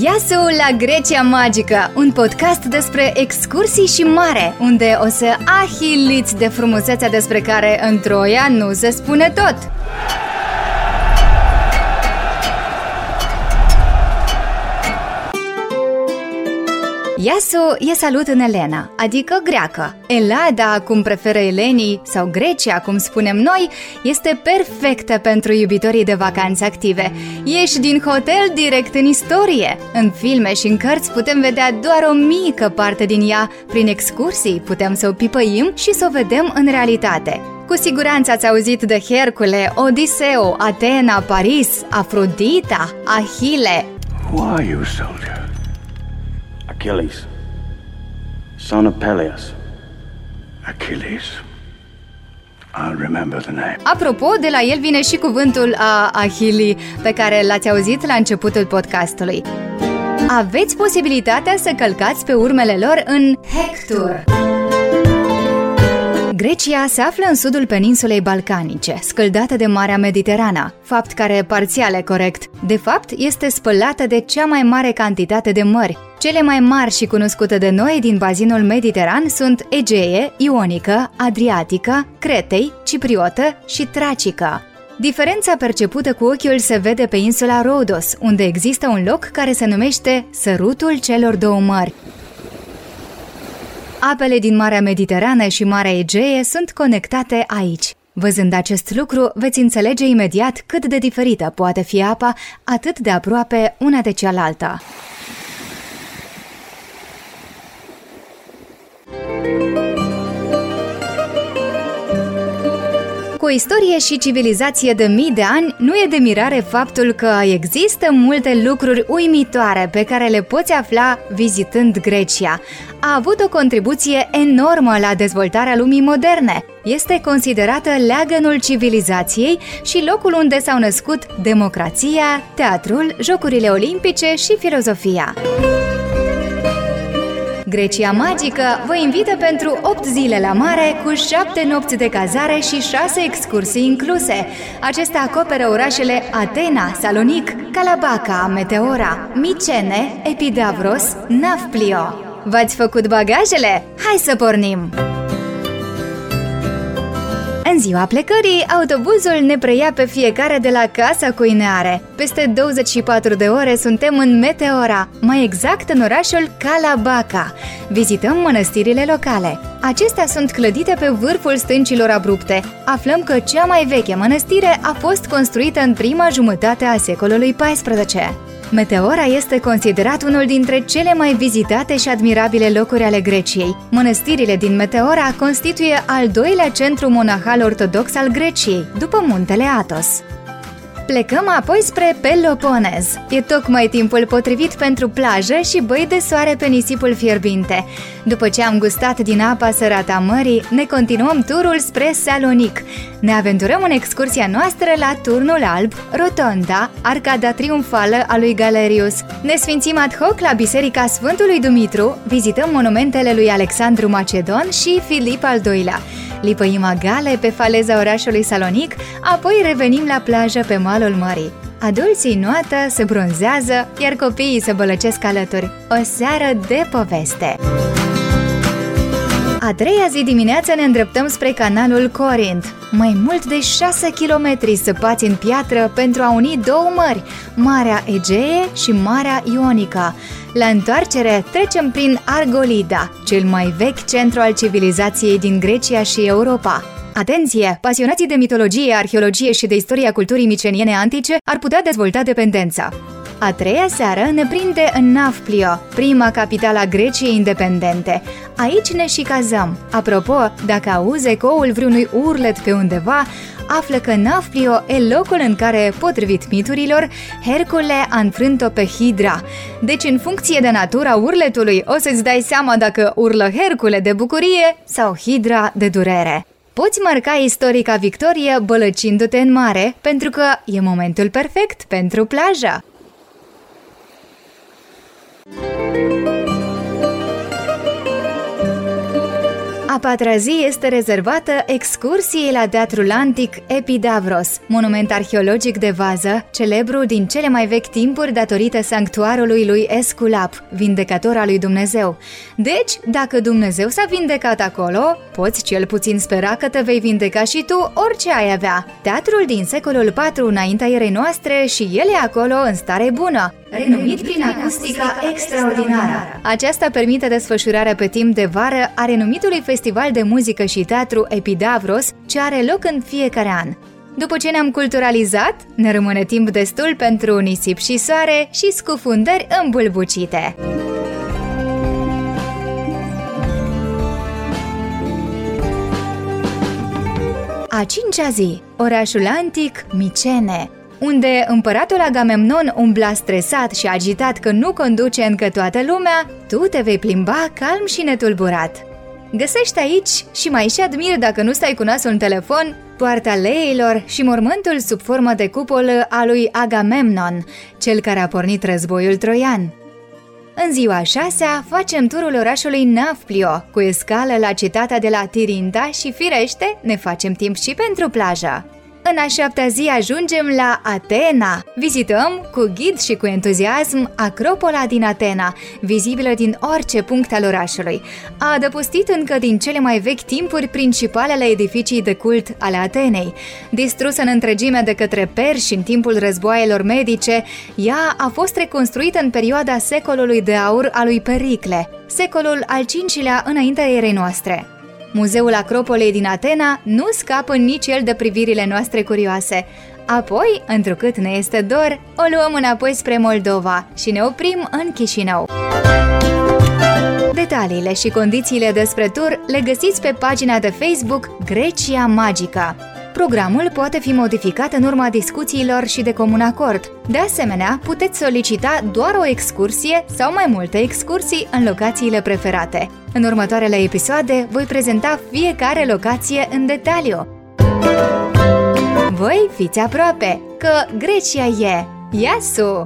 Iasu la Grecia Magică, un podcast despre excursii și mare, unde o să ahiliți de frumusețea despre care în Troia nu se spune tot. Iasu e salut în Elena, adică greacă. Elada, cum preferă elenii, sau Grecia, cum spunem noi, este perfectă pentru iubitorii de vacanțe active. Ieși din hotel direct în istorie. În filme și în cărți putem vedea doar o mică parte din ea. Prin excursii putem să o pipăim și să o vedem în realitate. Cu siguranță ați auzit de Hercule, Odiseu, Atena, Paris, Afrodita, Ahile. Who are you, soldier? Achilles, son of Peleus. Achilles. I'll remember the name. Apropo, de la el vine și cuvântul a Ahili, pe care l-ați auzit la începutul podcastului. Aveți posibilitatea să călcați pe urmele lor în Hector. Grecia se află în sudul peninsulei balcanice, scăldată de Marea Mediterană, fapt care parțial e corect. De fapt, este spălată de cea mai mare cantitate de mări. Cele mai mari și cunoscute de noi din bazinul mediteran sunt Egee, Ionică, Adriatică, Cretei, Cipriotă și Tracică. Diferența percepută cu ochiul se vede pe insula Rhodos, unde există un loc care se numește Sărutul celor două mări. Apele din Marea Mediterană și Marea Egee sunt conectate aici. Văzând acest lucru, veți înțelege imediat cât de diferită poate fi apa atât de aproape una de cealaltă. Cu o istorie și civilizație de mii de ani, nu e de mirare faptul că există multe lucruri uimitoare pe care le poți afla vizitând Grecia. A avut o contribuție enormă la dezvoltarea lumii moderne. Este considerată leagănul civilizației și locul unde s-au născut democrația, teatrul, jocurile olimpice și filozofia. Grecia Magică vă invită pentru 8 zile la mare cu 7 nopți de cazare și 6 excursii incluse. Acestea acoperă orașele Atena, Salonic, Calabaca, Meteora, Micene, Epidavros, Nafplio. V-ați făcut bagajele? Hai să pornim! În ziua plecării, autobuzul ne preia pe fiecare de la casa cu ineare. Peste 24 de ore suntem în Meteora, mai exact în orașul Calabaca. Vizităm mănăstirile locale. Acestea sunt clădite pe vârful stâncilor abrupte. Aflăm că cea mai veche mănăstire a fost construită în prima jumătate a secolului XIV. Meteora este considerat unul dintre cele mai vizitate și admirabile locuri ale Greciei. Mănăstirile din Meteora constituie al doilea centru monahal ortodox al Greciei, după muntele Athos. Plecăm apoi spre Peloponez. E tocmai timpul potrivit pentru plajă și băi de soare pe nisipul fierbinte. După ce am gustat din apa sărată a mării, ne continuăm turul spre Salonic. Ne aventurăm în excursia noastră la Turnul Alb, Rotonda, Arcada Triumfală a lui Galerius. Ne sfințim ad hoc la Biserica Sfântului Dumitru, vizităm monumentele lui Alexandru Macedon și Filip al II-lea. Lipăim agale pe faleza orașului Salonic, apoi revenim la plajă pe malul mării. Adulții noată se bronzează, iar copiii se bălăcesc alături. O seară de poveste! A treia zi dimineață ne îndreptăm spre canalul Corint. Mai mult de 6 km săpați în piatră pentru a uni două mări, Marea Egee și Marea Ionica. La întoarcere trecem prin Argolida, cel mai vechi centru al civilizației din Grecia și Europa. Atenție! Pasionații de mitologie, arheologie și de istoria culturii miceniene antice ar putea dezvolta dependența. A treia seară ne prinde în Nafplio, prima capitală a Greciei independente. Aici ne și cazăm. Apropo, dacă auzi ecoul vreunui urlet pe undeva, află că Nafplio e locul în care, potrivit miturilor, Hercule a înfrânt-o pe Hidra. Deci, în funcție de natura urletului, o să-ți dai seama dacă urlă Hercule de bucurie sau Hidra de durere. Poți marca istorica victorie bălăcindu-te în mare, pentru că e momentul perfect pentru plajă. A patra zi este rezervată excursiei la Teatrul Antic Epidavros, monument arheologic de vază, celebru din cele mai vechi timpuri datorită sanctuarului lui Esculap, vindecator al lui Dumnezeu. Deci, dacă Dumnezeu s-a vindecat acolo, poți cel puțin spera că te vei vindeca și tu orice ai avea. Teatrul din secolul IV înaintea erei noastre și el e acolo în stare bună, renumit prin acustica extraordinară. Aceasta permite desfășurarea pe timp de vară a renumitului festival de muzică și teatru Epidavros, ce are loc în fiecare an. După ce ne-am culturalizat, ne rămâne timp destul pentru nisip și soare și scufundări îmbulbucite. A cincea zi, orașul antic Micene, unde împăratul Agamemnon umbla stresat și agitat că nu conduce încă toată lumea, tu te vei plimba calm și netulburat. Găsești aici și mai și admir dacă nu stai cu nasul în telefon poarta leilor și mormântul sub formă de cupolă a lui Agamemnon, cel care a pornit războiul troian. În ziua șasea facem turul orașului Nafplio, cu escală la cetatea de la Tirinta și firește ne facem timp și pentru plajă. În a șaptea zi ajungem la Atena. Vizităm cu ghid și cu entuziasm Acropola din Atena, vizibilă din orice punct al orașului. A adăpostit încă din cele mai vechi timpuri principalele edificii de cult ale Atenei. Distrusă în întregime de către perși în timpul războaielor medice, ea a fost reconstruită în perioada secolului de aur al lui Pericle, secolul al V-lea înaintea erei noastre. Muzeul Acropolei din Atena nu scapă nici el de privirile noastre curioase. Apoi, întrucât ne este dor, o luăm înapoi spre Moldova și ne oprim în Chișinău. Detaliile și condițiile despre tur le găsiți pe pagina de Facebook Grecia Magica. Programul poate fi modificat în urma discuțiilor și de comun acord. De asemenea, puteți solicita doar o excursie sau mai multe excursii în locațiile preferate. În următoarele episoade voi prezenta fiecare locație în detaliu. Voi fiți aproape, că Grecia e! Iasu!